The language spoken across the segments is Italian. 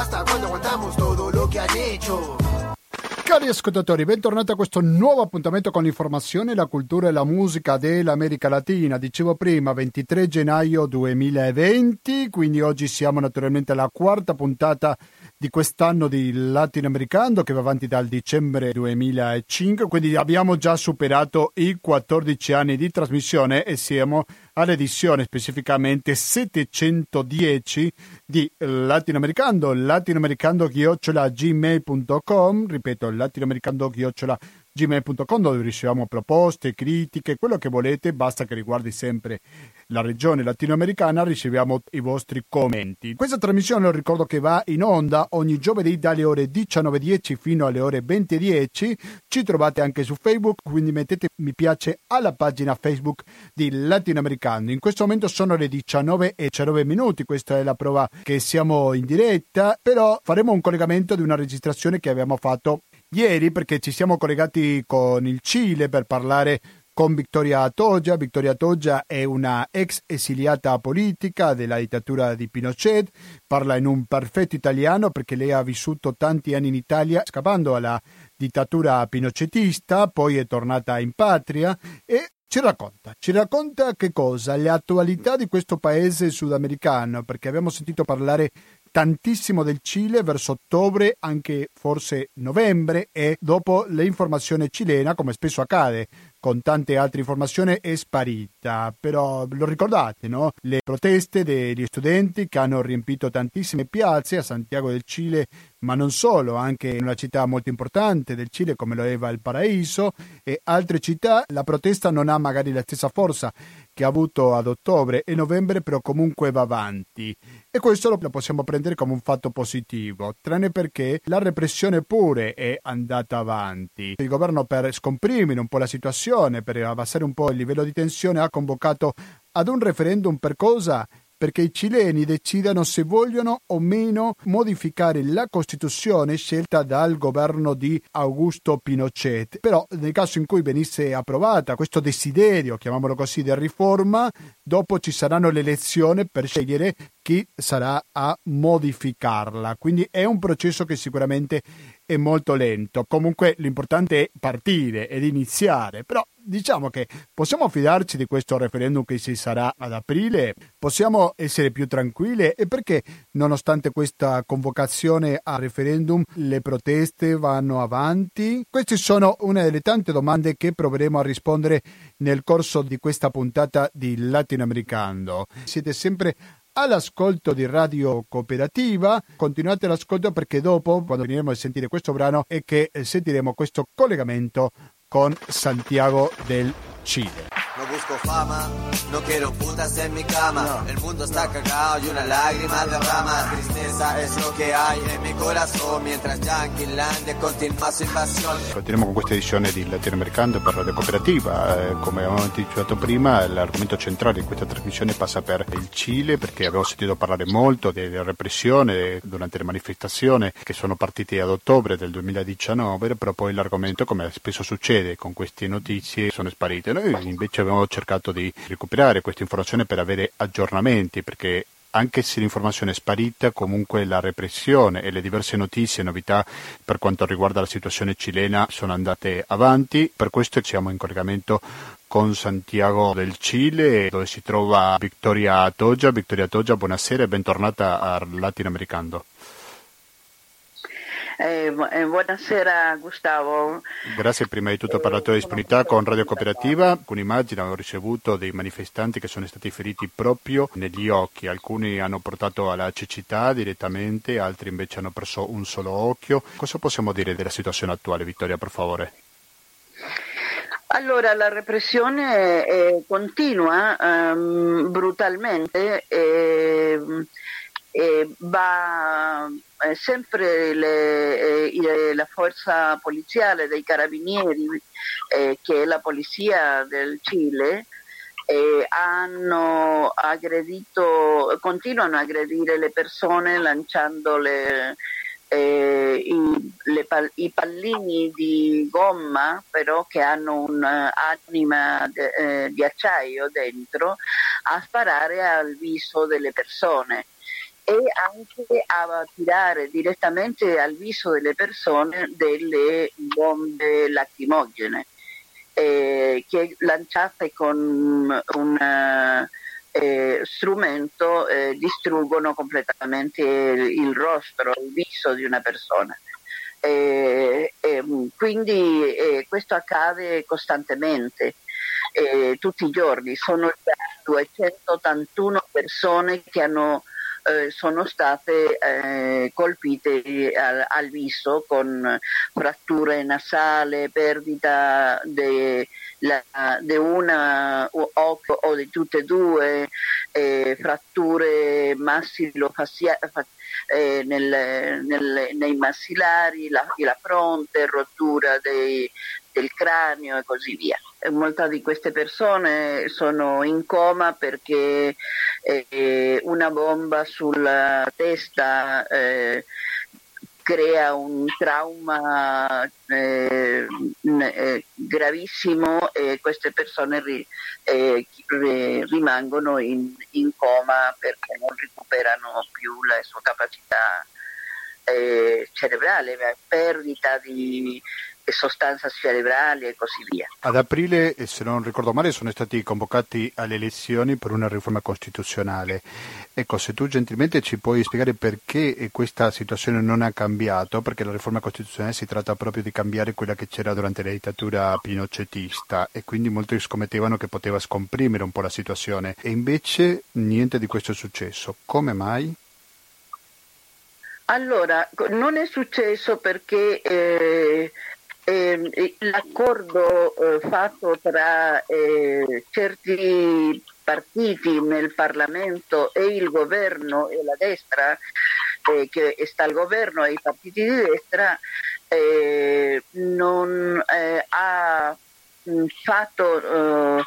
hasta cuando aguantamos todo lo que han hecho. Cari ascoltatori, bentornati a questo nuovo appuntamento con l'informazione, la cultura e la musica dell'America Latina. Dicevo prima, 23 gennaio 2020, quindi oggi siamo naturalmente alla quarta puntata di quest'anno di latinoamericano che va avanti dal dicembre 2005, quindi abbiamo già superato i 14 anni di trasmissione e siamo all'edizione specificamente 710 di latinoamericano, latinoamericando-gmail.com, ripeto, latinoamericando-gmail.com gmail.com dove riceviamo proposte, critiche, quello che volete, basta che riguardi sempre la regione latinoamericana, riceviamo i vostri commenti. Questa trasmissione lo ricordo che va in onda ogni giovedì dalle ore 19.10 fino alle ore 20.10, ci trovate anche su Facebook, quindi mettete mi piace alla pagina Facebook di Latinoamericano. In questo momento sono le 19 e 19 minuti, questa è la prova che siamo in diretta, però faremo un collegamento di una registrazione che abbiamo fatto ieri perché ci siamo collegati con il Cile per parlare con Victoria Togia. Victoria Togia è una ex esiliata politica della dittatura di Pinochet, parla in un perfetto italiano perché lei ha vissuto tanti anni in Italia scappando alla dittatura pinochetista, poi è tornata in patria e ci racconta, ci racconta che cosa? Le attualità di questo paese sudamericano, perché abbiamo sentito parlare tantissimo del Cile verso ottobre, anche forse novembre e dopo l'informazione cilena, come spesso accade con tante altre informazioni, è sparita. Però lo ricordate, no? Le proteste degli studenti che hanno riempito tantissime piazze a Santiago del Cile, ma non solo, anche in una città molto importante del Cile come lo è Valparaíso e altre città, la protesta non ha magari la stessa forza che ha avuto ad ottobre e novembre, però comunque va avanti. E questo lo possiamo prendere come un fatto positivo, tranne perché la repressione pure è andata avanti. Il governo per scomprimere un po' la situazione, per abbassare un po' il livello di tensione, ha convocato ad un referendum per cosa? Perché i cileni decidano se vogliono o meno modificare la Costituzione scelta dal governo di Augusto Pinochet. Però nel caso in cui venisse approvata questo desiderio, chiamiamolo così, di riforma, dopo ci saranno le elezioni per scegliere chi sarà a modificarla. Quindi è un processo che sicuramente è molto lento. Comunque l'importante è partire ed iniziare, però diciamo che possiamo fidarci di questo referendum che ci sarà ad aprile, possiamo essere più tranquilli e perché nonostante questa convocazione a referendum le proteste vanno avanti? Queste sono una delle tante domande che proveremo a rispondere nel corso di questa puntata di Latinoamericano. Siete sempre all'ascolto di Radio Cooperativa. Continuate l'ascolto perché dopo, quando finiremo di sentire questo brano, è che sentiremo questo collegamento con Santiago del Chile. No busco fama, no quiero putas en mi cama. El mundo está cagado y una lágrima derrama. Tristeza es lo che hai en mi corazón mientras Land continua su invasione. Continuiamo con questa edizione di Latinoamericano per Radio Cooperativa. Come avevamo anticipato prima, l'argomento centrale di questa trasmissione passa per il Cile perché abbiamo sentito parlare molto della repressione durante le manifestazioni che sono partite ad ottobre del 2019, però poi l'argomento, come spesso succede con queste notizie, sono sparite. Noi invece abbiamo cercato di recuperare questa informazione per avere aggiornamenti perché anche se l'informazione è sparita, comunque la repressione e le diverse notizie e novità per quanto riguarda la situazione cilena sono andate avanti. Per questo siamo in collegamento con Santiago del Cile, dove si trova Victoria Togia. Victoria Togia, buonasera e bentornata a Latinoamericano. Eh, buonasera Gustavo. Grazie prima di tutto per la tua disponibilità con Radio Cooperativa. Alcune immagini ho ricevuto dei manifestanti che sono stati feriti proprio negli occhi. Alcuni hanno portato alla cecità direttamente, altri invece hanno perso un solo occhio. Cosa possiamo dire della situazione attuale, Vittoria, per favore? Allora, la repressione eh, continua um, brutalmente. Eh, eh, va eh, sempre le, eh, la forza poliziale dei carabinieri, eh, che è la polizia del Cile, eh, hanno aggredito, continuano a aggredire le persone lanciando le, eh, i, le, i, pallini di gomma, però che hanno un'anima de, eh, di acciaio dentro, a sparare al viso delle persone e anche a tirare direttamente al viso delle persone delle bombe lacrimogene eh, che lanciate con un eh, strumento eh, distruggono completamente il, il, rostro, il viso di una persona. quindi eh, questo accade costantemente. tutti i giorni sono 281 persone che hanno eh, sono state eh, colpite al, al, viso con fratture nasale, perdita di una occhio o di tutte e due, eh, fratture massilofaciali eh, nel, nel, nei massilari, la, la fronte, rottura dei, del cranio e così via. Molte di queste persone sono in coma perché eh, una bomba sulla testa eh, crea un trauma eh, eh gravissimo e queste persone ri, eh, rimangono in, in, coma perché non recuperano più la sua capacità eh, cerebrale, perdita di sostanze cerebrali e così via. Ad aprile, se non ricordo male, sono stati convocati alle elezioni per una riforma costituzionale. Ecco, se tu gentilmente ci puoi spiegare perché questa situazione non ha cambiato, perché la riforma costituzionale si tratta proprio di cambiare quella che c'era durante la dittatura pinocetista e quindi molti scommettevano che poteva scomprimere un po' la situazione e invece niente di questo è successo. Come mai? Allora, non è successo perché eh, eh, l'accordo eh, fatto tra eh, certi partiti nel Parlamento e il governo e la destra, eh, che sta al governo e i partiti di destra, eh, non eh, ha mm, fatto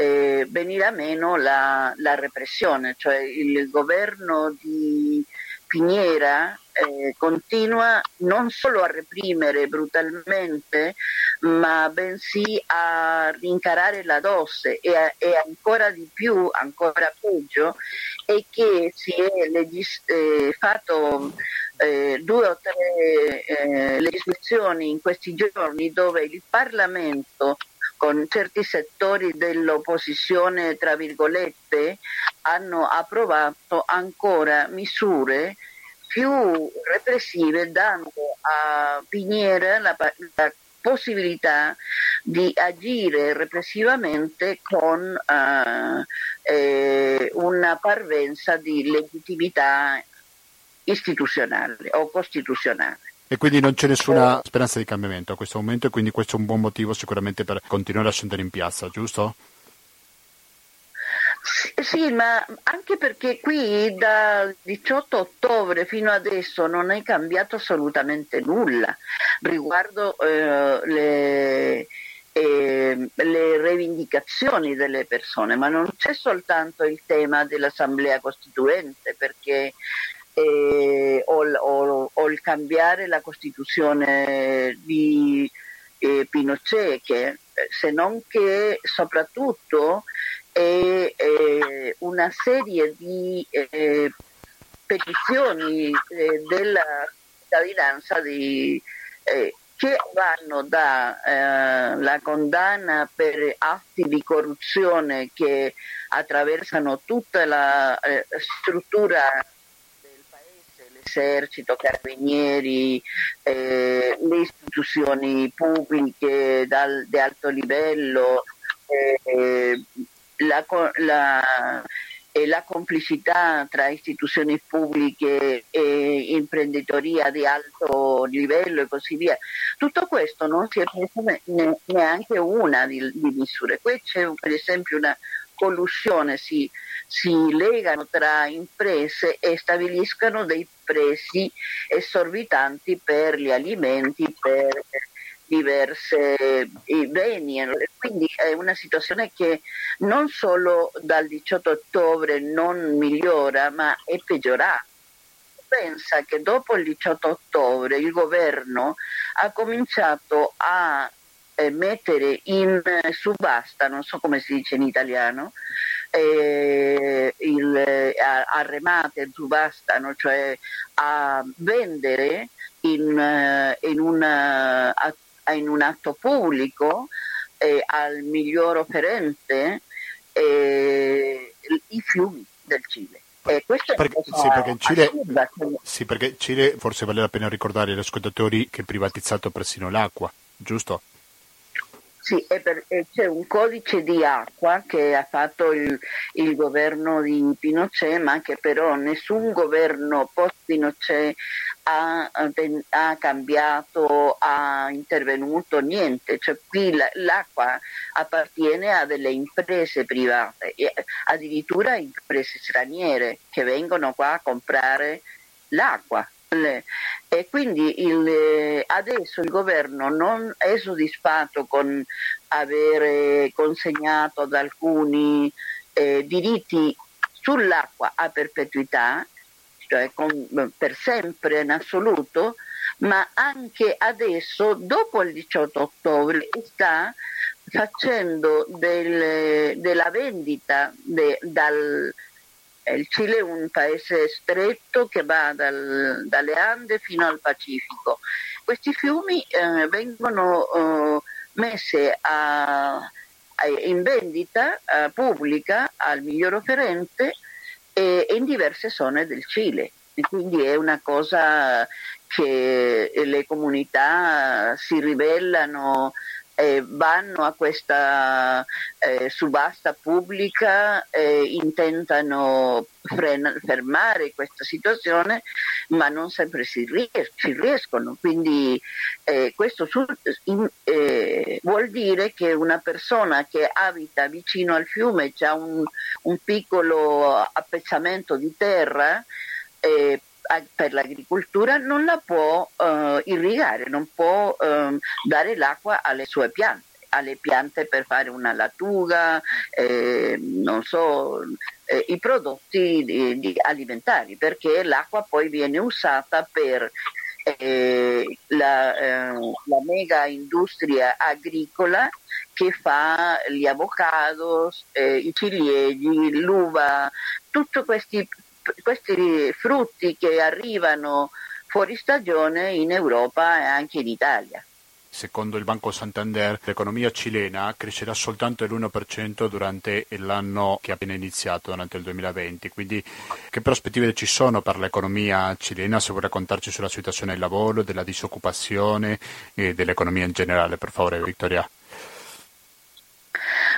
venire a meno la, la repressione, cioè il governo di Piniera eh, continua non solo a reprimere brutalmente, ma bensì a rincarare la dose e, a, e ancora di più, ancora peggio, è che si è legis- eh, fatto eh, due o tre eh, legislazioni in questi giorni dove il Parlamento con certi settori dell'opposizione, tra virgolette, hanno approvato ancora misure più repressive dando a Piniera la, la possibilità di agire repressivamente con uh, eh, una parvenza di legittimità istituzionale o costituzionale. E quindi non c'è nessuna speranza di cambiamento a questo momento e quindi questo è un buon motivo sicuramente per continuare a scendere in piazza, giusto? Sì, ma anche perché qui dal 18 ottobre fino adesso non è cambiato assolutamente nulla riguardo eh, le, eh, le rivendicazioni delle persone, ma non c'è soltanto il tema dell'assemblea costituente perché eh, o, o, o, il cambiare la Costituzione di eh, Pinochet, che, eh, se non che soprattutto è, è una serie di eh, petizioni eh, della cittadinanza di, eh, che vanno dalla eh, condanna per atti di corruzione che attraversano tutta la eh, struttura del paese, l'esercito, carabinieri, eh, le istituzioni pubbliche dal, di alto livello, eh, la, la, e la complicità tra istituzioni pubbliche e imprenditoria di alto livello e così via. Tutto questo non si è preso neanche una di, di misure. Qui c'è per esempio una collusione, si, si legano tra imprese e stabiliscono dei prezzi esorbitanti per gli alimenti, per diverse beni. Quindi è una situazione che non solo dal 18 ottobre non migliora, ma è peggiorata. Pensa che dopo il 18 ottobre il governo ha cominciato a eh, mettere in subasta, non so come si dice in italiano, eh, il, a, a remate subastano, cioè a vendere in, eh, in, una, in un atto pubblico eh, al miglior offerente eh, i fiumi del Cile. Eh, perché, sì, perché in Cile, sì, perché Cile forse vale la pena ricordare agli ascoltatori che è privatizzato persino l'acqua, giusto? Sì, per, c'è un codice di acqua che ha fatto il, il, governo di Pinochet, ma che però nessun governo post-Pinochet ha, ha, cambiato, ha intervenuto, niente. Cioè, qui l'acqua appartiene a delle imprese private, addirittura imprese straniere che vengono qua a comprare l'acqua. E quindi il, adesso il governo non è soddisfatto con avere consegnato ad alcuni eh, diritti sull'acqua a perpetuità, cioè con, per sempre in assoluto, ma anche adesso, dopo il 18 ottobre, sta facendo del, della vendita de, dal, il Cile è un paese stretto che va dal, dalle Ande fino al Pacifico. Questi fiumi eh, vengono eh, messi a, a, in vendita eh, pubblica al miglior offerente in diverse zone del Cile. E quindi è una cosa che le comunità si ribellano eh, vanno a questa eh, subasta pubblica e intentano frena, fermare questa situazione, ma non sempre si, ries- ci riescono. Quindi eh, questo su- in, eh, vuol dire che una persona che abita vicino al fiume, ha un, un piccolo appezzamento di terra, eh, per l'agricoltura non la può eh, irrigare, non può eh, dare l'acqua alle sue piante alle piante per fare una lattuga, eh, non so, eh, i prodotti di, di alimentari, perché l'acqua poi viene usata per eh, la, eh, la, mega industria agricola che fa gli avocados, eh, i ciliegi, l'uva, tutti questi questi frutti che arrivano fuori stagione in Europa e anche in Italia. Secondo il Banco Santander, l'economia cilena crescerà soltanto l'1% durante l'anno che ha appena iniziato, durante il 2020. Quindi, che prospettive ci sono per l'economia cilena? Se vuoi raccontarci sulla situazione del lavoro, della disoccupazione e dell'economia in generale, per favore, Vittoria.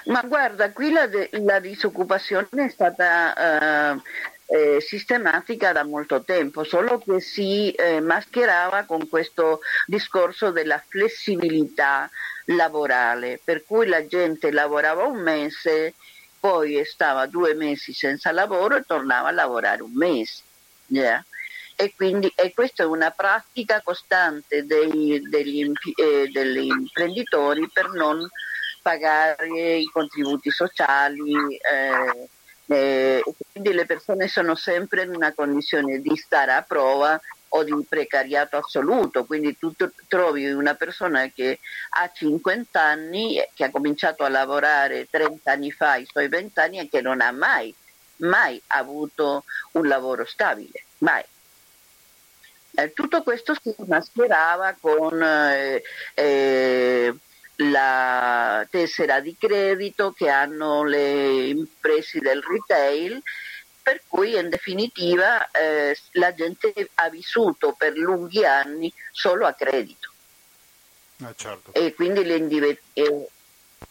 Ma guarda, qui la, de- la disoccupazione è stata uh, eh, sistematica da molto tempo, solo che si eh, mascherava con questo discorso della flessibilità laborale, per cui la gente lavorava un mese, poi stava due mesi senza lavoro e tornava a lavorare un mese. Yeah? E, quindi, e questa è una pratica costante dei, degli, eh, degli imprenditori per non pagare i contributi sociali. Eh, eh, quindi le persone sono sempre in una condizione di stare a prova o di precariato assoluto, quindi tu trovi una persona che ha 50 anni, che ha cominciato a lavorare 30 anni fa, i suoi 20 anni, e che non ha mai, mai avuto un lavoro stabile, mai. Eh, tutto questo si mascherava con eh, eh, la tessera di credito che hanno le imprese del retail, per cui in definitiva eh, la gente ha vissuto per lunghi anni solo a credito. Eh, certo. E quindi eh,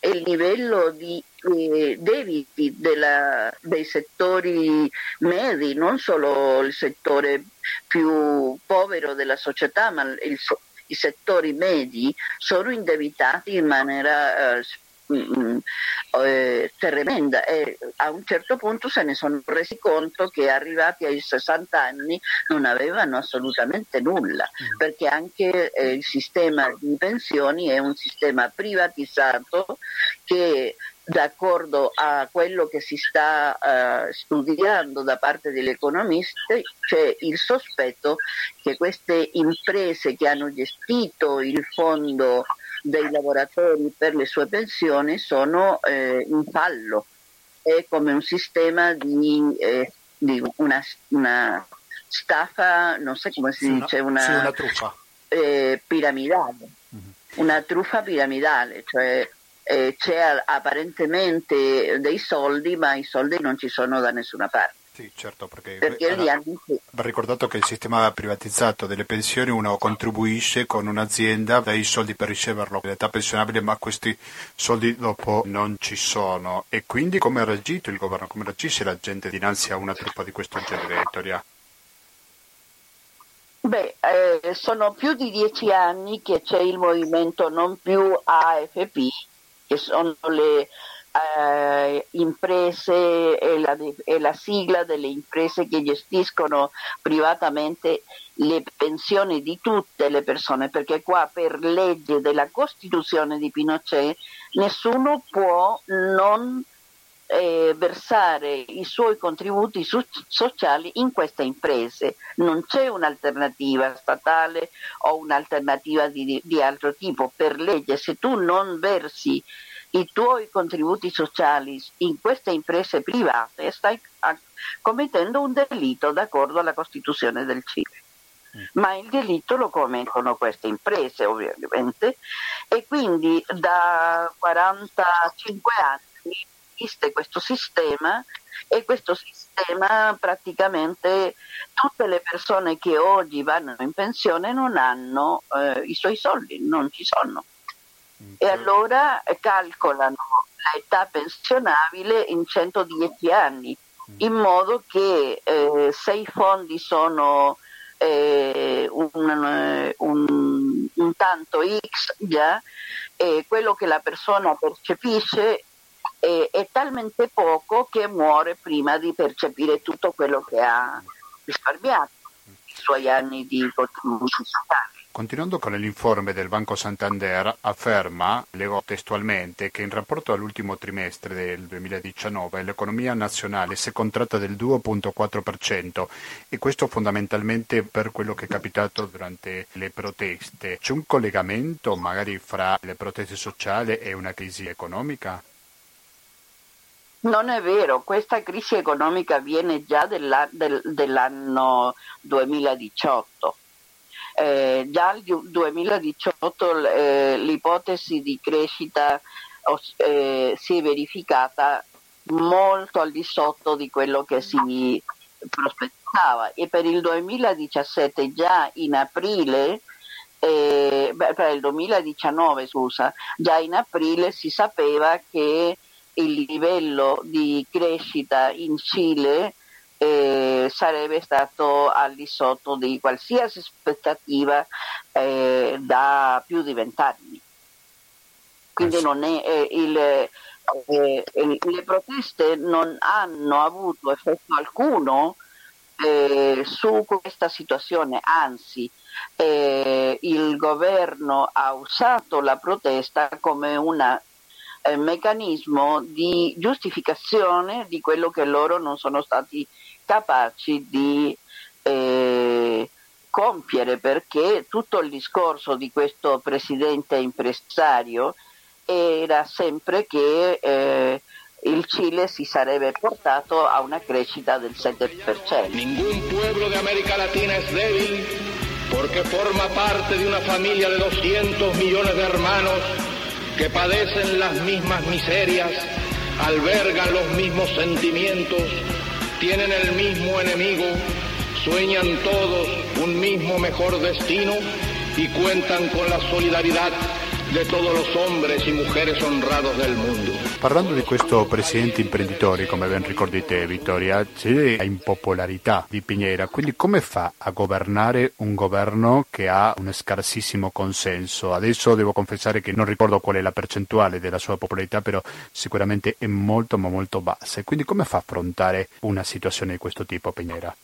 il livello di eh, debiti della, dei settori medi, non solo il settore più povero della società, ma il, i settori medi sono indebitati in maniera eh, mm, mm, eh, tremenda e a un certo punto se ne sono resi conto che arrivati ai 60 anni non avevano assolutamente nulla mm. perché anche eh, il sistema di pensioni è un sistema privatizzato che d'accordo a quello che si sta uh, studiando da parte degli economisti, c'è il sospetto che queste imprese che hanno gestito il fondo dei lavoratori per le sue pensioni sono eh, in fallo. È come un sistema di, eh, di una, una, staffa, non so come si sì, dice, una, sì, una truffa. eh, piramidale, mm-hmm. una truffa piramidale, cioè eh, c'è apparentemente dei soldi, ma i soldi non ci sono da nessuna parte. Sì, certo, perché, perché allora, va ricordato che il sistema privatizzato delle pensioni uno contribuisce con un'azienda, dai soldi per riceverlo all'età pensionabile, ma questi soldi dopo non ci sono. E quindi come ha reagito il governo, come reagisce la gente dinanzi a una truppa di questo genere, Vittoria? Beh, eh, sono più di dieci anni che c'è il movimento non più AFP, che sono le eh, imprese e la, e la, sigla delle imprese che gestiscono privatamente le pensioni di tutte le persone, perché qua per legge della Costituzione di Pinochet nessuno può non eh, versare i suoi contributi so- sociali in queste imprese. Non c'è un'alternativa statale o un'alternativa di, di altro tipo. Per legge, se tu non versi i tuoi contributi sociali in queste imprese private, stai commettendo un delitto d'accordo alla Costituzione del Cile. Mm. Ma il delitto lo commettono queste imprese ovviamente e quindi da 45 anni esiste questo sistema e questo sistema praticamente tutte le persone che oggi vanno in pensione non hanno eh, i suoi soldi, non ci sono. E allora calcolano l'età pensionabile in 110 anni, in modo che eh, se i fondi sono eh, un, un, un, tanto X già, eh, quello che la persona percepisce è, è talmente poco che muore prima di percepire tutto quello che ha risparmiato, i suoi anni di contributi. Continuando con l'informe del Banco Santander, afferma, leggo testualmente, che in rapporto all'ultimo trimestre del 2019 l'economia nazionale si è contratta del 2,4% e questo fondamentalmente per quello che è capitato durante le proteste. C'è un collegamento magari fra le proteste sociali e una crisi economica? Non è vero, questa crisi economica viene già della, del, dell'anno 2018 eh, già nel 2018 eh, l'ipotesi di crescita eh, si è verificata molto al di sotto di quello che si prospettava. E per il 2017 già in aprile eh, per il 2019 scusa, già in aprile si sapeva che il livello di crescita in Cile eh, sarebbe stato al di sotto di qualsiasi aspettativa eh, da più di vent'anni. Quindi non è, eh, il, eh, le proteste non hanno avuto effetto alcuno eh, su questa situazione, anzi eh, il governo ha usato la protesta come un meccanismo di giustificazione di quello che loro non sono stati capaci di eh, compiere perché tutto il discorso di questo presidente impresario era sempre che eh, il Cile si sarebbe portato a una crescita del 7%. Ningún pueblo de América Latina es débil porque forma parte de una familia de 200 millones de hermanos que padecen las mismas miserias, albergan los mismos sentimientos tienen el mismo enemigo, sueñan todos un mismo mejor destino y cuentan con la solidaridad di tutti los hombres e mujeres honrados del mondo. Parlando di questo presidente imprenditore, come ben ricordi te Vittoria, c'è la impopolarità di Piñera, quindi come fa a governare un governo che ha un scarsissimo consenso? Adesso devo confessare che non ricordo qual è la percentuale della sua popolarità, però sicuramente è molto ma molto bassa. Quindi come fa a affrontare una situazione di questo tipo Piñera?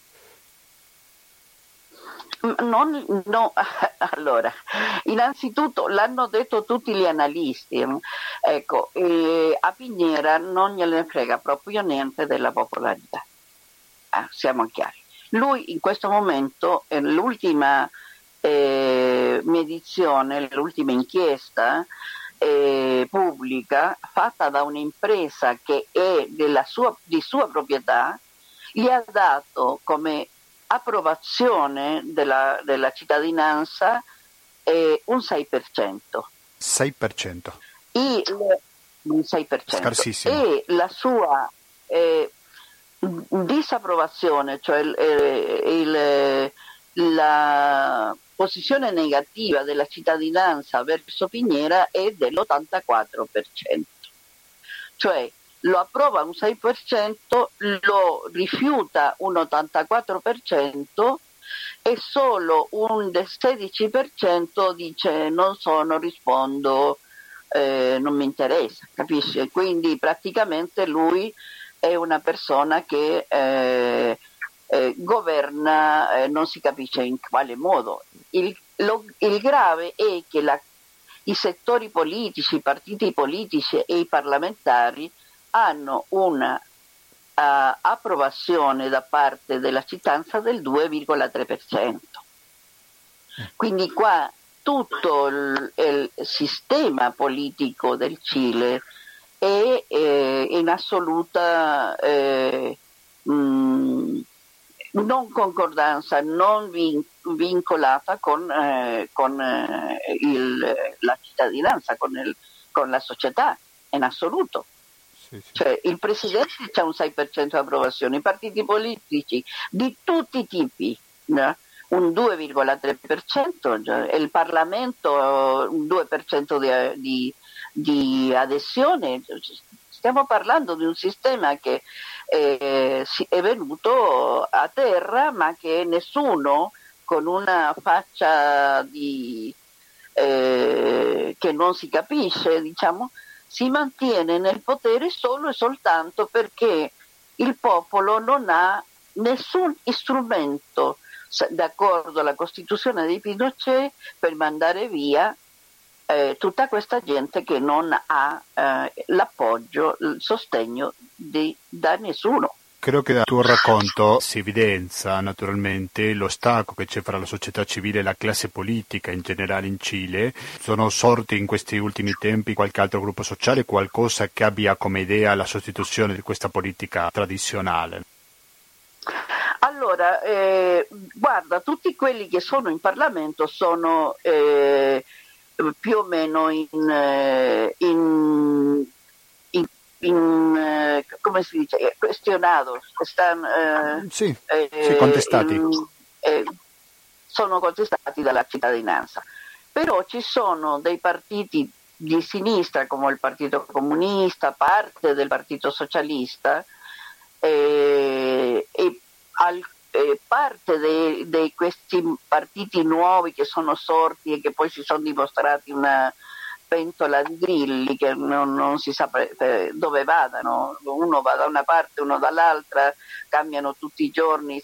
Non, no, allora, innanzitutto l'hanno detto tutti gli analisti, ecco, eh, a Pignera non gliene frega proprio niente della popolarità, ah, siamo chiari. Lui in questo momento, l'ultima eh, medizione, l'ultima inchiesta, eh, pubblica fatta da un'impresa che è sua, di sua proprietà, gli ha dato come approvazione della, della cittadinanza eh, un 6%. 6%. E, un 6%. Scarsissimo. E la sua eh, disapprovazione, cioè il, eh, il, la posizione negativa della cittadinanza verso Pignera è dell'84%. Cioè lo approva un 6%, lo rifiuta un 84% e solo un 16% dice non so, non rispondo, eh, non mi interessa, capisci? Quindi praticamente lui è una persona che eh, eh, governa eh, non si capisce in quale modo. Il, lo, il grave è che la, i settori politici, i partiti politici e i parlamentari hanno una uh, approvazione da parte della cittadinanza del 2,3%. Quindi qua tutto il, il sistema politico del Cile è eh, in assoluta eh, mh, mm, non concordanza, non vin- vincolata con, eh, con eh, il, la cittadinanza, con, il, con, la società, in assoluto. Sì. Cioè, il Presidente ha un 6% di approvazione, i partiti politici di tutti i tipi, no? un 2,3%, il Parlamento un 2% di, di, di adesione. Stiamo parlando di un sistema che eh, è venuto a terra ma che nessuno con una faccia di, eh, che non si capisce, diciamo, si mantiene nel potere solo e soltanto perché il popolo non ha nessun strumento d'accordo alla Costituzione di Pinochet per mandare via eh, tutta questa gente che non ha eh, l'appoggio, il sostegno di, da nessuno. Credo che dal tuo racconto si evidenzia naturalmente lo stacco che c'è fra la società civile e la classe politica in generale in Cile. Sono sorti in questi ultimi tempi qualche altro gruppo sociale, qualcosa che abbia come idea la sostituzione di questa politica tradizionale? Allora, eh, guarda, tutti quelli che sono in Parlamento sono eh, più o meno in, eh, in, in, in eh, come si dice, eh, questionato, stanno, eh, sì, eh, sì, contestati. sono contestati dalla cittadinanza. Però ci sono dei partiti di sinistra come il Partito Comunista, parte del Partito Socialista e, e al, eh, parte di questi partiti nuovi che sono sorti e che poi si sono dimostrati una pentola di grilli che non, non si sa eh, dove vadano, uno va da una parte, uno dall'altra, cambiano tutti i giorni,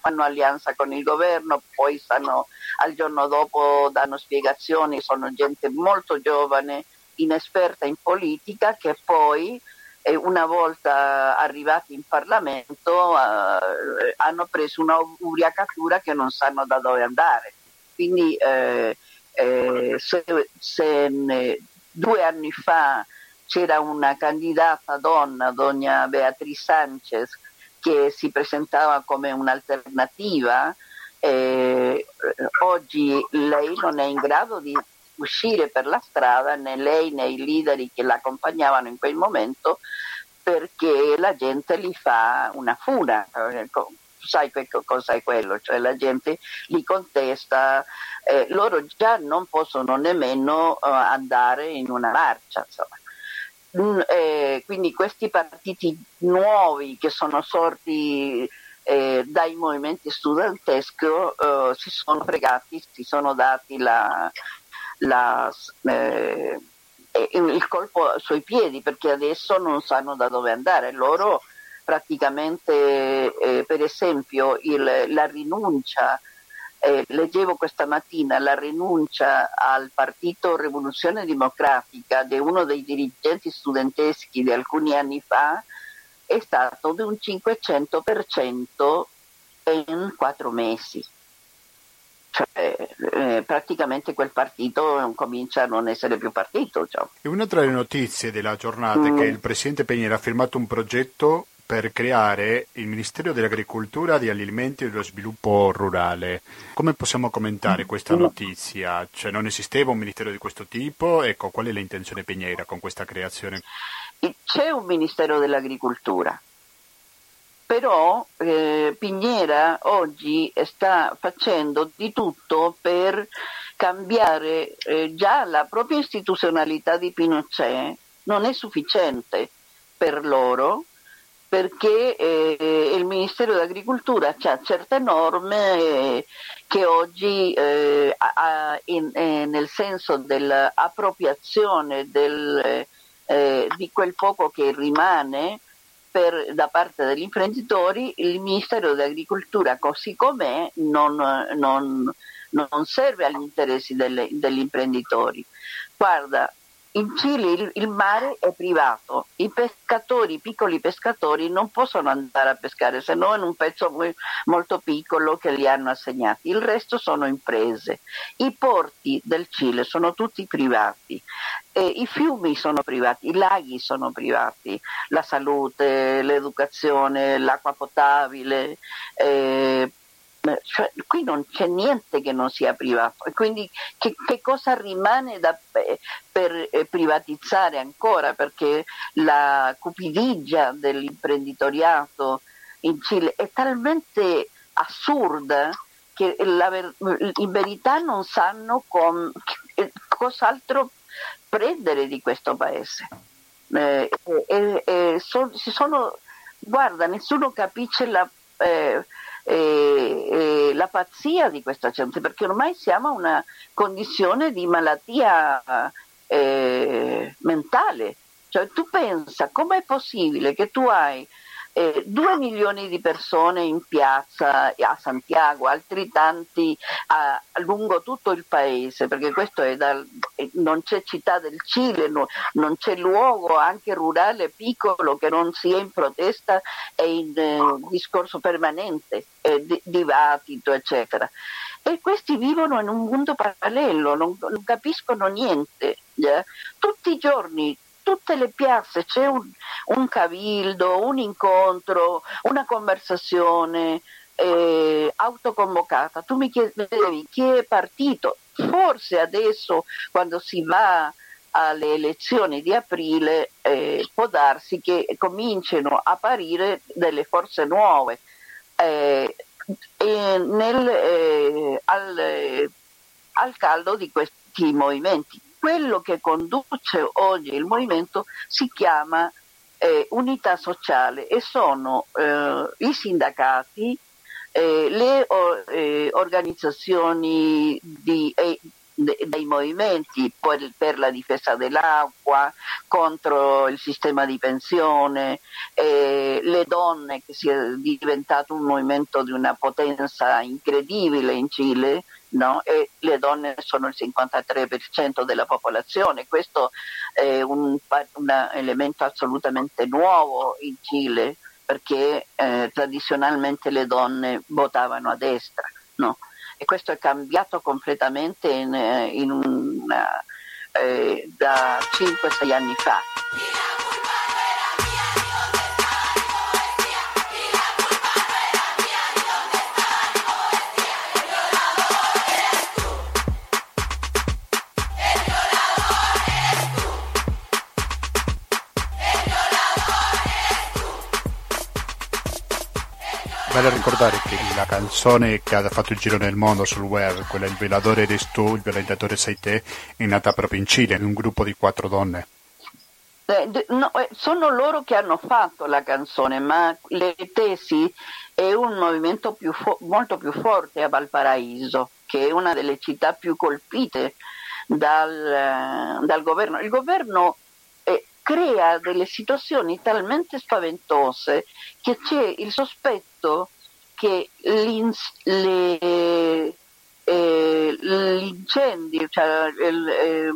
fanno alleanza con il governo, poi stanno, al giorno dopo danno spiegazioni, sono gente molto giovane, inesperta in politica che poi e una volta arrivati in Parlamento eh, hanno preso una ubriacatura che non sanno da dove andare. Quindi eh, eh, se, se ne, due anni fa c'era una candidata donna, donna Beatriz Sanchez, che si presentava come un'alternativa, eh, oggi lei non è in grado di uscire per la strada né lei né i leader che l'accompagnavano in quel momento perché la gente li fa una funa. Sai che cosa è quello? Cioè la gente li contesta, eh, loro già non possono nemmeno uh, andare in una marcia. Mm, eh, quindi questi partiti nuovi che sono sorti eh, dai movimenti studenteschi eh, si sono fregati, si sono dati la, la, eh, il colpo sui piedi perché adesso non sanno da dove andare. Loro praticamente, eh, per esempio, il, la rinuncia, eh, leggevo questa mattina, la rinuncia al partito Rivoluzione Democratica di uno dei dirigenti studenteschi di alcuni anni fa è stato di un 500% in quattro mesi. Cioè, eh, praticamente quel partito comincia a non essere più partito. Cioè. E una tra le notizie della giornata mm. è che il presidente Peñera ha firmato un progetto per creare il Ministero dell'Agricoltura, degli Alimenti e dello Sviluppo Rurale. Come possiamo commentare questa notizia? Cioè non esisteva un ministero di questo tipo? Ecco, qual è l'intenzione Peñera con questa creazione? C'è un Ministero dell'Agricoltura, però eh, Pignera oggi sta facendo di tutto per cambiare eh, già la propria istituzionalità di Pinochet non è sufficiente per loro perché eh, il Ministero dell'Agricoltura ha certe norme eh, che oggi eh, ha, in, eh, nel senso dell'appropriazione del, eh, di quel poco che rimane per, da parte degli imprenditori, il Ministero dell'Agricoltura così com'è non, non, non serve agli interessi delle, degli imprenditori. Guarda, in Cile il, mare è privato, i pescatori, i piccoli pescatori non possono andare a pescare se no in un pezzo muy, molto piccolo che li hanno assegnati, il resto sono imprese. I porti del Cile sono tutti privati, eh, i fiumi sono privati, i laghi sono privati, la salute, l'educazione, l'acqua potabile. Eh, cioè, qui non c'è niente che non sia privato quindi che, che cosa rimane da, per eh, privatizzare ancora perché la cupidigia dell'imprenditoriato in Cile è talmente assurda che la, in verità non sanno com, cos'altro prendere di questo paese. Eh, eh, eh, so, sono, guarda, nessuno capisce la, eh, la pazzia di questa gente, perché ormai siamo a una condizione di malattia eh, mentale. Cioè tu pensa com'è possibile che tu hai eh, due milioni di persone in piazza a Santiago, altri tanti a, a lungo tutto il paese, perché questo è dal, non c'è città del Cile, no, non c'è luogo anche rurale piccolo che non sia in protesta e in eh, discorso permanente, eh, di, dibattito, eccetera. E questi vivono in un mondo parallelo, non, non capiscono niente. Eh? Tutti i giorni tutte le piazze c'è un, un cavildo, un incontro, una conversazione eh, autoconvocata. Tu mi chiedevi chi è partito, forse adesso quando si va alle elezioni di aprile eh, può darsi che cominciano a apparire delle forze nuove. Eh, nel, eh, al, al caldo di questi movimenti quello che conduce oggi il movimento si chiama eh, unità sociale e sono eh, i sindacati, eh, le eh, organizzazioni di, eh, dei movimenti per, per, la difesa dell'acqua, contro il sistema di pensione, eh, le donne che si è diventato un movimento di una potenza incredibile in Cile, no? e le donne sono il 53% della popolazione. Questo è un, un elemento assolutamente nuovo in Cile perché eh, tradizionalmente le donne votavano a destra. No? E questo è cambiato completamente in, in una, eh, da 5-6 anni fa. Vale a ricordare che la canzone che ha fatto il giro nel mondo sul web, quella Il velatore eres tu, il violentatore sei te, è nata proprio in Cile, in un gruppo di quattro donne. Eh, no, eh, sono loro che hanno fatto la canzone, ma le tesi è un movimento più fo- molto più forte a Valparaíso, che è una delle città più colpite dal, dal governo. Il governo crea delle situazioni talmente spaventose che c'è il sospetto che le, eh, l'incendio, cioè il, eh,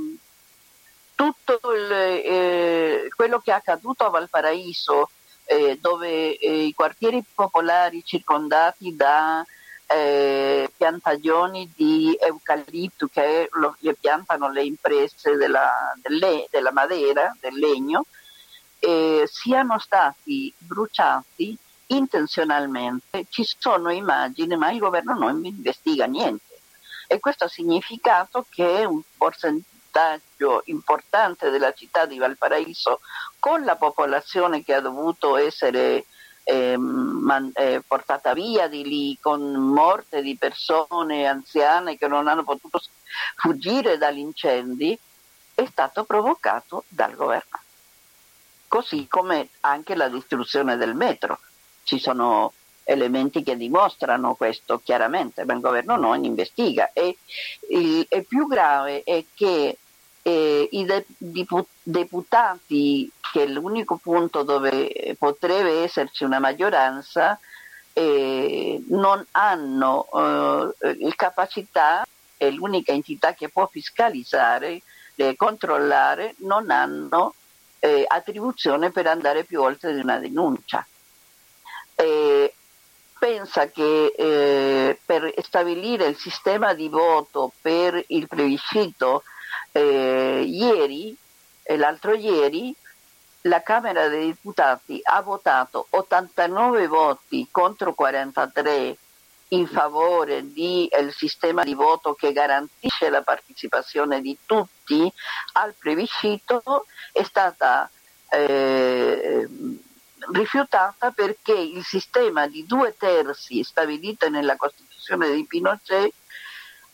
tutto il, eh, quello che è accaduto a Valparaíso, eh, dove eh, i quartieri popolari circondati da eh, piantagioni di eucalipto che lo, le piantano le imprese della, delle, della Madeira, del legno, eh, siano stati bruciati intenzionalmente. Ci sono immagini, ma il governo non investiga niente. E questo ha significato che un percentaggio importante della città di Valparaíso, con la popolazione che ha dovuto essere eh, man, eh, portata via di lì, con morte di persone anziane che non hanno potuto fuggire dagli incendi, è stato provocato dal governo. Così come anche la distruzione del metro. Ci sono elementi che dimostrano questo chiaramente, ma il governo non investiga. E il, il più grave è che eh, i de, deputati, che è l'unico punto dove potrebbe esserci una maggioranza, eh, non hanno eh, capacità, è l'unica entità che può fiscalizzare, e controllare, non hanno eh, attribuzione per andare più oltre di una denuncia. Eh, pensa che eh, per stabilire il sistema di voto per il plebiscito eh, ieri e l'altro ieri la Camera dei Deputati ha votato 89 voti contro 43 in favore del sistema di voto che garantisce la partecipazione di tutti al plebiscito è stata eh, rifiutata perché il sistema di due terzi stabilito nella Costituzione di Pinochet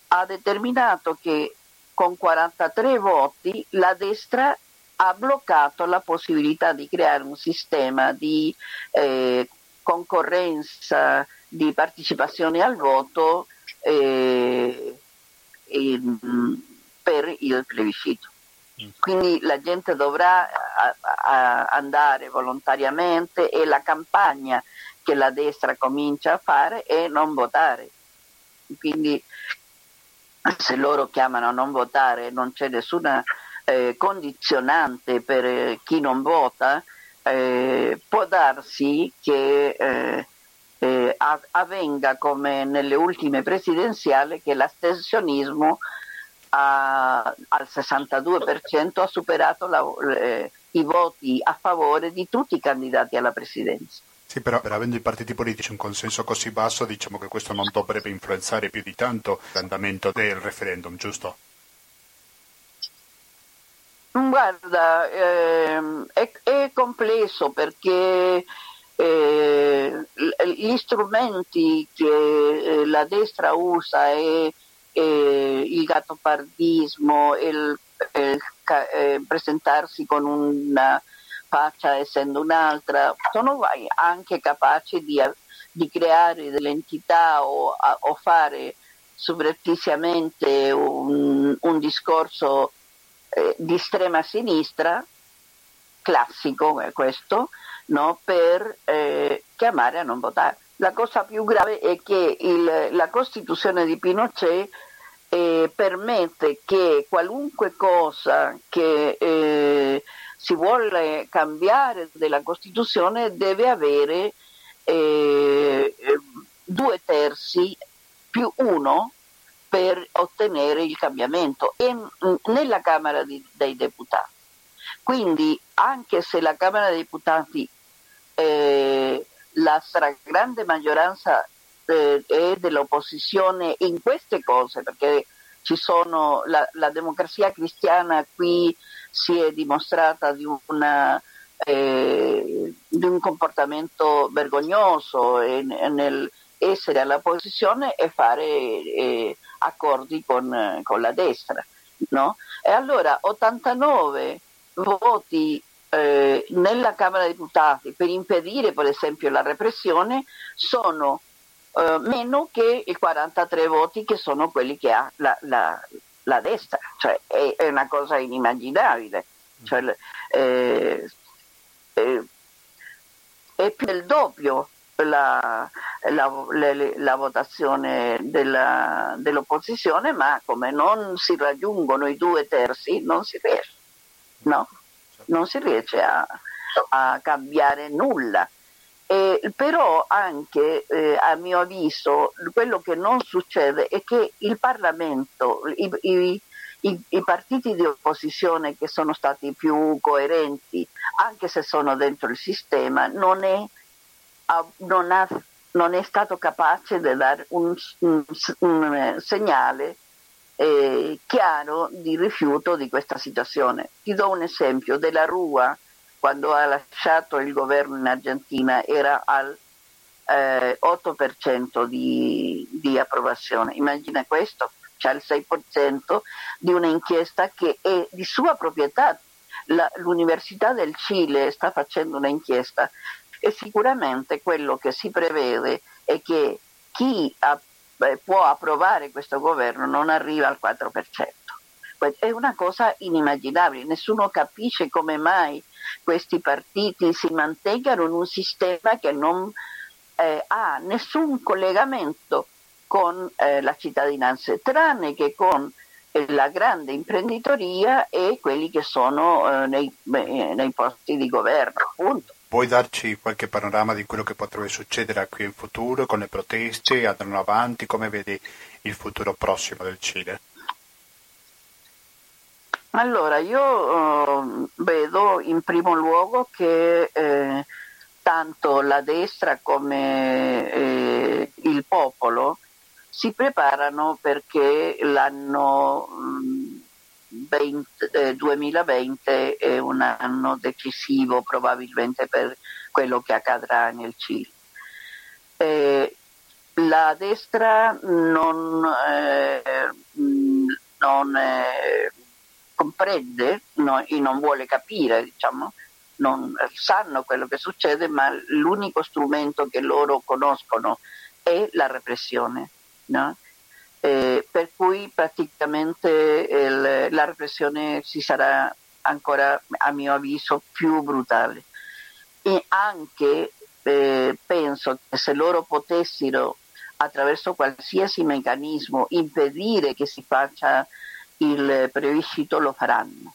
ha determinato che con 43 voti la destra ha bloccato la possibilità di creare un sistema di eh, concorrenza, di partecipazione al voto eh, in, per il plebiscito. Mm. Quindi la gente dovrà a, a andare volontariamente e la campagna che la destra comincia a fare è non votare. Quindi se loro chiamano a non votare non c'è nessuna eh, condizionante per eh, chi non vota, eh, può darsi che eh, eh, avvenga come nelle ultime presidenziali che l'astensionismo ha, al 62% ha superato la, i voti a favore di tutti i candidati alla presidenza. Sì, però per avendo i partiti politici un consenso così basso, diciamo che questo non dovrebbe influenzare più di tanto l'andamento del referendum, giusto? Guarda, ehm, è, è, complesso perché eh, gli strumenti che eh, la destra usa è, il gattopardismo, il, il, il presentarsi con una faccia essendo un'altra, sono anche capaci di, di creare delle entità o, o fare subrettiziamente un, un discorso eh, di estrema sinistra, classico è questo, no? per eh, chiamare a non votare. La cosa più grave è che il, la Costituzione di Pinochet eh, permette che qualunque cosa che eh, si vuole cambiare della Costituzione deve avere eh, due terzi più uno per ottenere il cambiamento e nella Camera di, dei Deputati. Quindi anche se la Camera dei Deputati eh, la stragrande maggioranza eh, è dell'opposizione in queste cose, perché ci sono la, la democrazia cristiana qui si è dimostrata di, una, eh, di un comportamento vergognoso nel essere all'opposizione e fare eh, accordi con, con, la destra. No? E allora 89 voti eh, nella Camera dei Deputati per impedire per esempio la repressione sono eh, meno che i 43 voti che sono quelli che ha la, la, la destra, cioè è, è una cosa inimmaginabile. Cioè, eh, eh, è più del doppio la, la, le, la votazione della, dell'opposizione, ma come non si raggiungono i due terzi non si riesce, no? non si riesce a, a cambiare nulla. Eh, però anche eh, a mio avviso quello che non succede è che il Parlamento, i, i, i, i, partiti di opposizione che sono stati più coerenti, anche se sono dentro il sistema, non è, non ha, non è stato capace di dare un, un, un segnale eh, chiaro di rifiuto di questa situazione. Ti do un esempio, della Rua quando ha lasciato il governo in Argentina era al eh, 8% di, di, approvazione. Immagina questo, c'è il 6% di un'inchiesta che è di sua proprietà. La, L'Università del Cile sta facendo un'inchiesta e sicuramente quello che si prevede è che chi ha, eh, può approvare questo governo non arriva al 4%. È una cosa inimmaginabile, nessuno capisce come mai questi partiti si mantengano in un sistema che non eh, ha nessun collegamento con eh, la cittadinanza, tranne che con eh, la grande imprenditoria e quelli che sono eh, nei, nei, posti di governo. Appunto. Puoi darci qualche panorama di quello che potrebbe succedere qui in futuro con le proteste? Andranno avanti? Come vedi il futuro prossimo del Cile? Allora, io uh, vedo in primo luogo che eh, tanto la destra come eh, il popolo si preparano perché l'anno 20, eh, 2020 è un anno decisivo probabilmente per quello che accadrà nel Cile. Eh, la destra non, eh, non comprende no, e non vuole capire, diciamo, non sanno quello che succede, ma l'unico strumento che loro conoscono è la repressione. No? Eh, per cui praticamente il, la repressione si sarà ancora, a mio avviso, più brutale. E anche eh, penso che se loro potessero, attraverso qualsiasi meccanismo, impedire che si faccia il plebiscito lo faranno.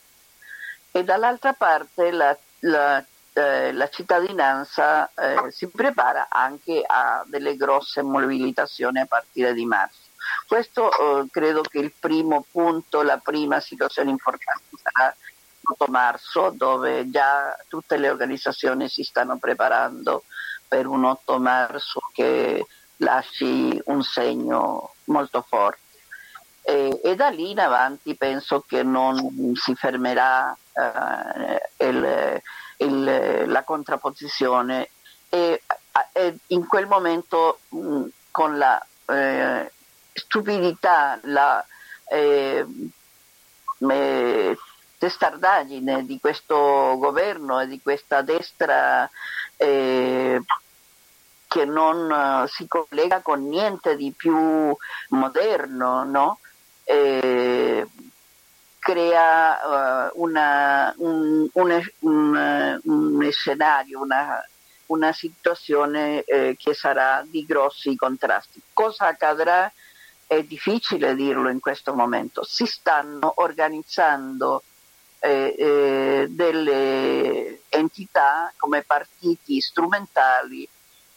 E dall'altra parte la, la, eh, la cittadinanza eh, si prepara anche a delle grosse mobilitazioni a partire di marzo. Questo eh, credo che il primo punto, la prima situazione importante sarà l'8 marzo, dove già tutte le organizzazioni si stanno preparando per un 8 marzo che lasci un segno molto forte e, e, da lì in avanti penso che non si fermerà eh, il, il, la contrapposizione e, e, in quel momento mh, con la eh, stupidità, la eh, testardaggine di questo governo e di questa destra eh, che non si collega con niente di più moderno, no? Eh, crea uh, una, un, un, un, un, scenario, una, una situazione eh, che sarà di grossi contrasti. Cosa accadrà? È difficile dirlo in questo momento. Si stanno organizzando eh, eh, delle entità come partiti strumentali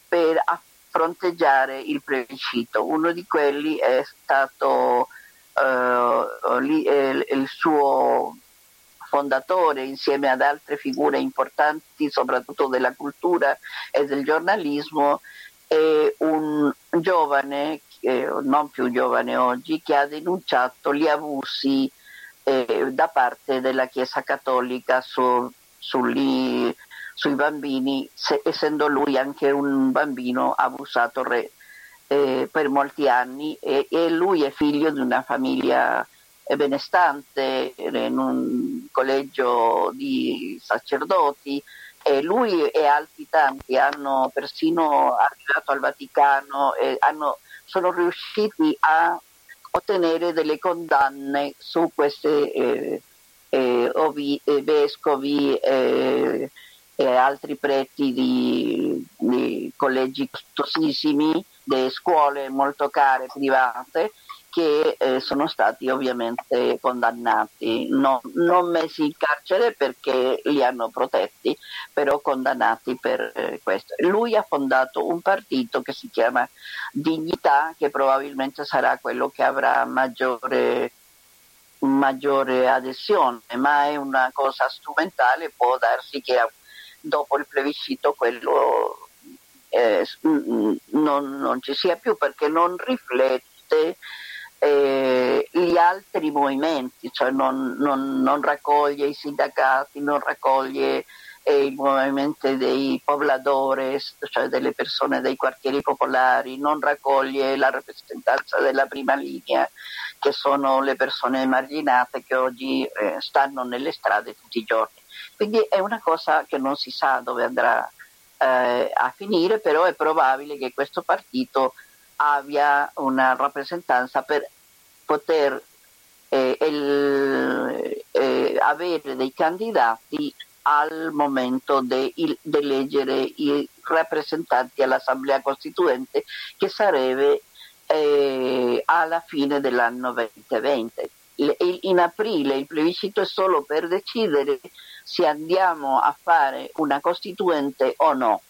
per fronteggiare il plebiscito. Uno di quelli è stato eh, eh, il suo fondatore insieme ad altre figure importanti soprattutto della cultura e del giornalismo è un giovane, eh, non più giovane oggi, che ha denunciato gli abusi eh, da parte della Chiesa Cattolica su, sugli, sui bambini, se, essendo lui anche un bambino abusato re, eh, per molti anni e, e, lui è figlio di una famiglia benestante in un collegio di sacerdoti e lui e altri tanti hanno persino arrivato al Vaticano e hanno, sono riusciti a ottenere delle condanne su questi eh, eh, eh, vescovi eh, e altri preti di, di collegi costosissimi scuole molto care private che eh, sono stati ovviamente condannati, no, non messi in carcere perché li hanno protetti, però condannati per eh, questo. Lui ha fondato un partito che si chiama Dignità, che probabilmente sarà quello che avrà maggiore, maggiore adesione, ma è una cosa strumentale, può darsi che dopo il plebiscito quello eh, non, non ci sia più perché non riflette eh, gli altri movimenti, cioè non, non, non, raccoglie i sindacati, non raccoglie eh, il movimento dei pobladores, cioè delle persone dei quartieri popolari, non raccoglie la rappresentanza della prima linea, che sono le persone emarginate che oggi eh, stanno nelle strade tutti i giorni. Quindi è una cosa che non si sa dove andrà eh, a finire, però è probabile che questo partito abbia una rappresentanza per poter eh, el, eh, avere dei candidati al momento di eleggere i rappresentanti all'Assemblea Costituente che sarebbe eh, alla fine dell'anno 2020. In aprile il plebiscito è solo per decidere se andiamo a fare una Costituente o no.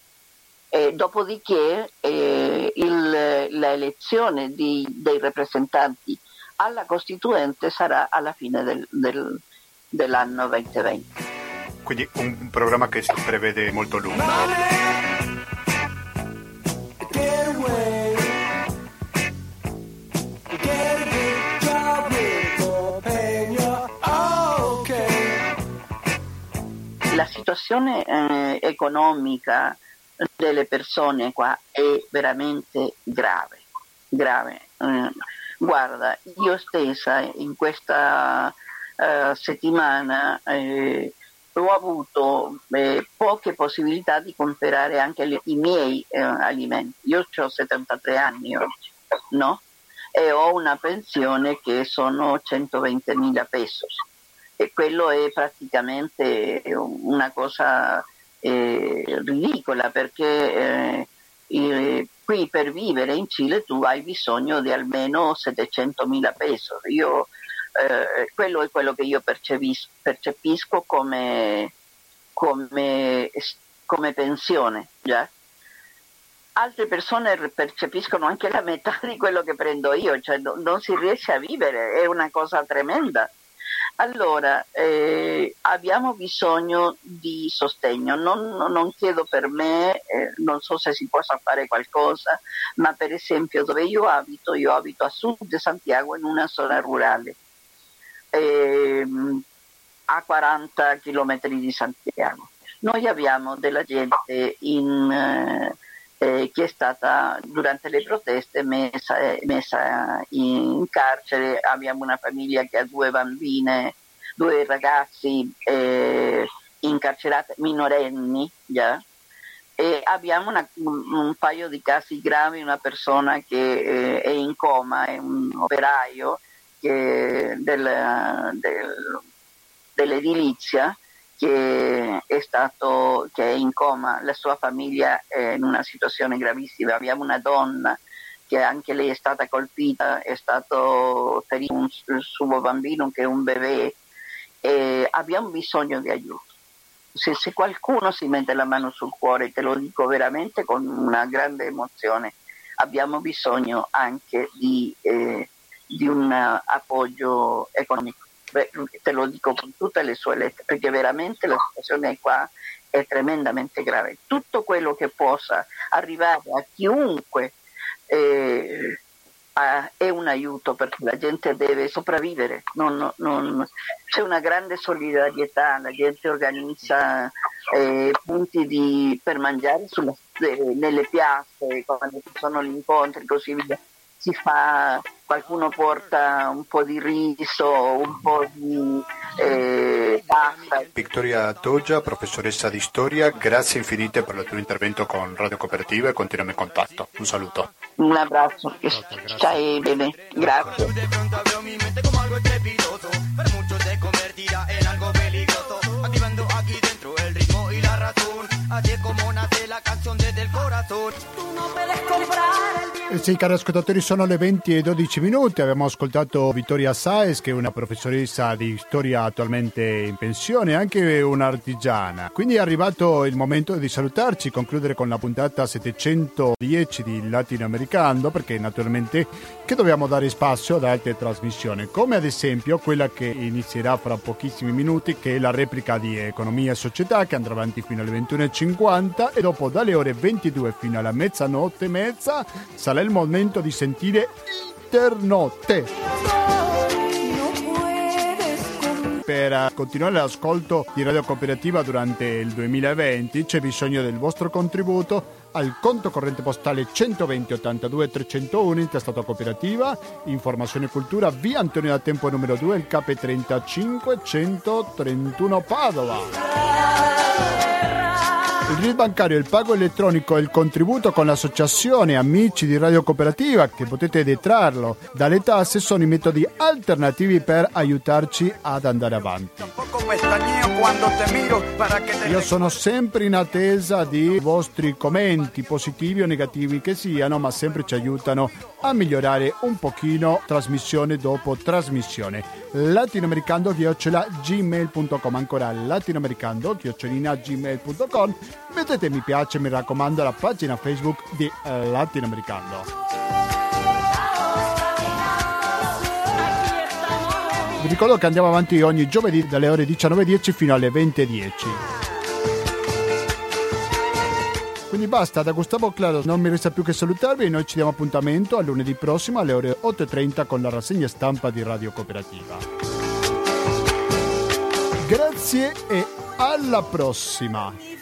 Eh, dopodiché eh, l'elezione di, dei rappresentanti alla Costituente sarà alla fine del, del, dell'anno 2020. Quindi un programma che si prevede molto lungo. Situazione eh, economica delle persone qua è veramente grave, grave. Eh, guarda, io stessa in questa uh, settimana eh, ho avuto eh, poche possibilità di comprare anche le, i miei eh, alimenti. Io ho 73 anni oggi, no? E ho una pensione che sono 120 mila pesos. E quello è praticamente una cosa eh, ridicola perché eh, qui per vivere in Cile tu hai bisogno di almeno 700 mila pesos. Io, eh, quello è quello che io percepisco, percepisco come, come, come, pensione. Già? Altre persone percepiscono anche la metà di quello che prendo io, cioè non si riesce a vivere, è una cosa tremenda. Allora, eh, abbiamo bisogno di sostegno, non, non chiedo per me, eh, non so se si possa fare qualcosa, ma per esempio dove io abito, io abito a sud di Santiago in una zona rurale, eh, a 40 km di Santiago. Noi abbiamo della gente in eh, che è stata durante le proteste messa, messa in carcere. Abbiamo una famiglia che ha due bambine, due ragazzi eh, incarcerati, minorenni già. E abbiamo una, un, un, paio di casi gravi, una persona che eh, è in coma, è un operaio che, del, del, dell'edilizia che è, stato, che è in coma, la sua famiglia è in una situazione gravissima, abbiamo una donna che anche lei è stata colpita, è stato ferito un, il suo bambino che è un bebè e abbiamo bisogno di aiuto. Se, se, qualcuno si mette la mano sul cuore, te lo dico veramente con una grande emozione, abbiamo bisogno anche di, eh, di un appoggio economico. Beh, te lo dico con tutte le sue lettere, perché veramente la situazione qua è tremendamente grave. Tutto quello che possa arrivare a chiunque eh, è un aiuto perché la gente deve sopravvivere, non, non, c'è una grande solidarietà, la gente organizza eh, punti di, per mangiare sulla, eh, nelle piazze, quando ci sono gli incontri e così via si fa, qualcuno porta un po' di riso, un po' di eh, pasta. Victoria Toggia, professoressa di storia, grazie infinite per il tuo intervento con Radio Cooperativa e continuiamo in contatto. Un saluto. Un abbraccio, stai bene, grazie. Así sì, cari ascoltatori, sono le 20 e 12 minuti. Abbiamo ascoltato Vittoria Saez, che è una professoressa di storia attualmente in pensione, anche un'artigiana. Quindi è arrivato il momento di salutarci, concludere con la puntata 710 di Latinoamericano, perché naturalmente che dobbiamo dare spazio ad altre trasmissioni, come ad esempio quella che inizierà fra pochissimi minuti, che è la replica di Economia e Società, che andrà avanti fino alle 21.50 e dopo dalle ore 22 fino alla mezzanotte e mezza sarà il momento di sentire Internotte. Per continuare l'ascolto di Radio Cooperativa durante il 2020 c'è bisogno del vostro contributo al conto corrente postale 120 82 301 intestato cooperativa informazione e cultura via Antonio da Tempo numero 2 il KP 35 131 Padova il RID bancario, il pago elettronico e il contributo con l'associazione Amici di Radio Cooperativa, che potete detrarlo dalle tasse, sono i metodi alternativi per aiutarci ad andare avanti. Io sono sempre in attesa di vostri commenti, positivi o negativi che siano, ma sempre ci aiutano a migliorare un pochino trasmissione dopo trasmissione. latinoamericando-gmail.com ancora latinoamericando-gmail.com mettete mi piace mi raccomando alla pagina Facebook di Latinoamericano. Vi ricordo che andiamo avanti ogni giovedì dalle ore 19.10 fino alle 20.10. Quindi basta, da Gustavo Claro non mi resta più che salutarvi e noi ci diamo appuntamento a lunedì prossimo alle ore 8.30 con la rassegna stampa di Radio Cooperativa. Grazie e alla prossima!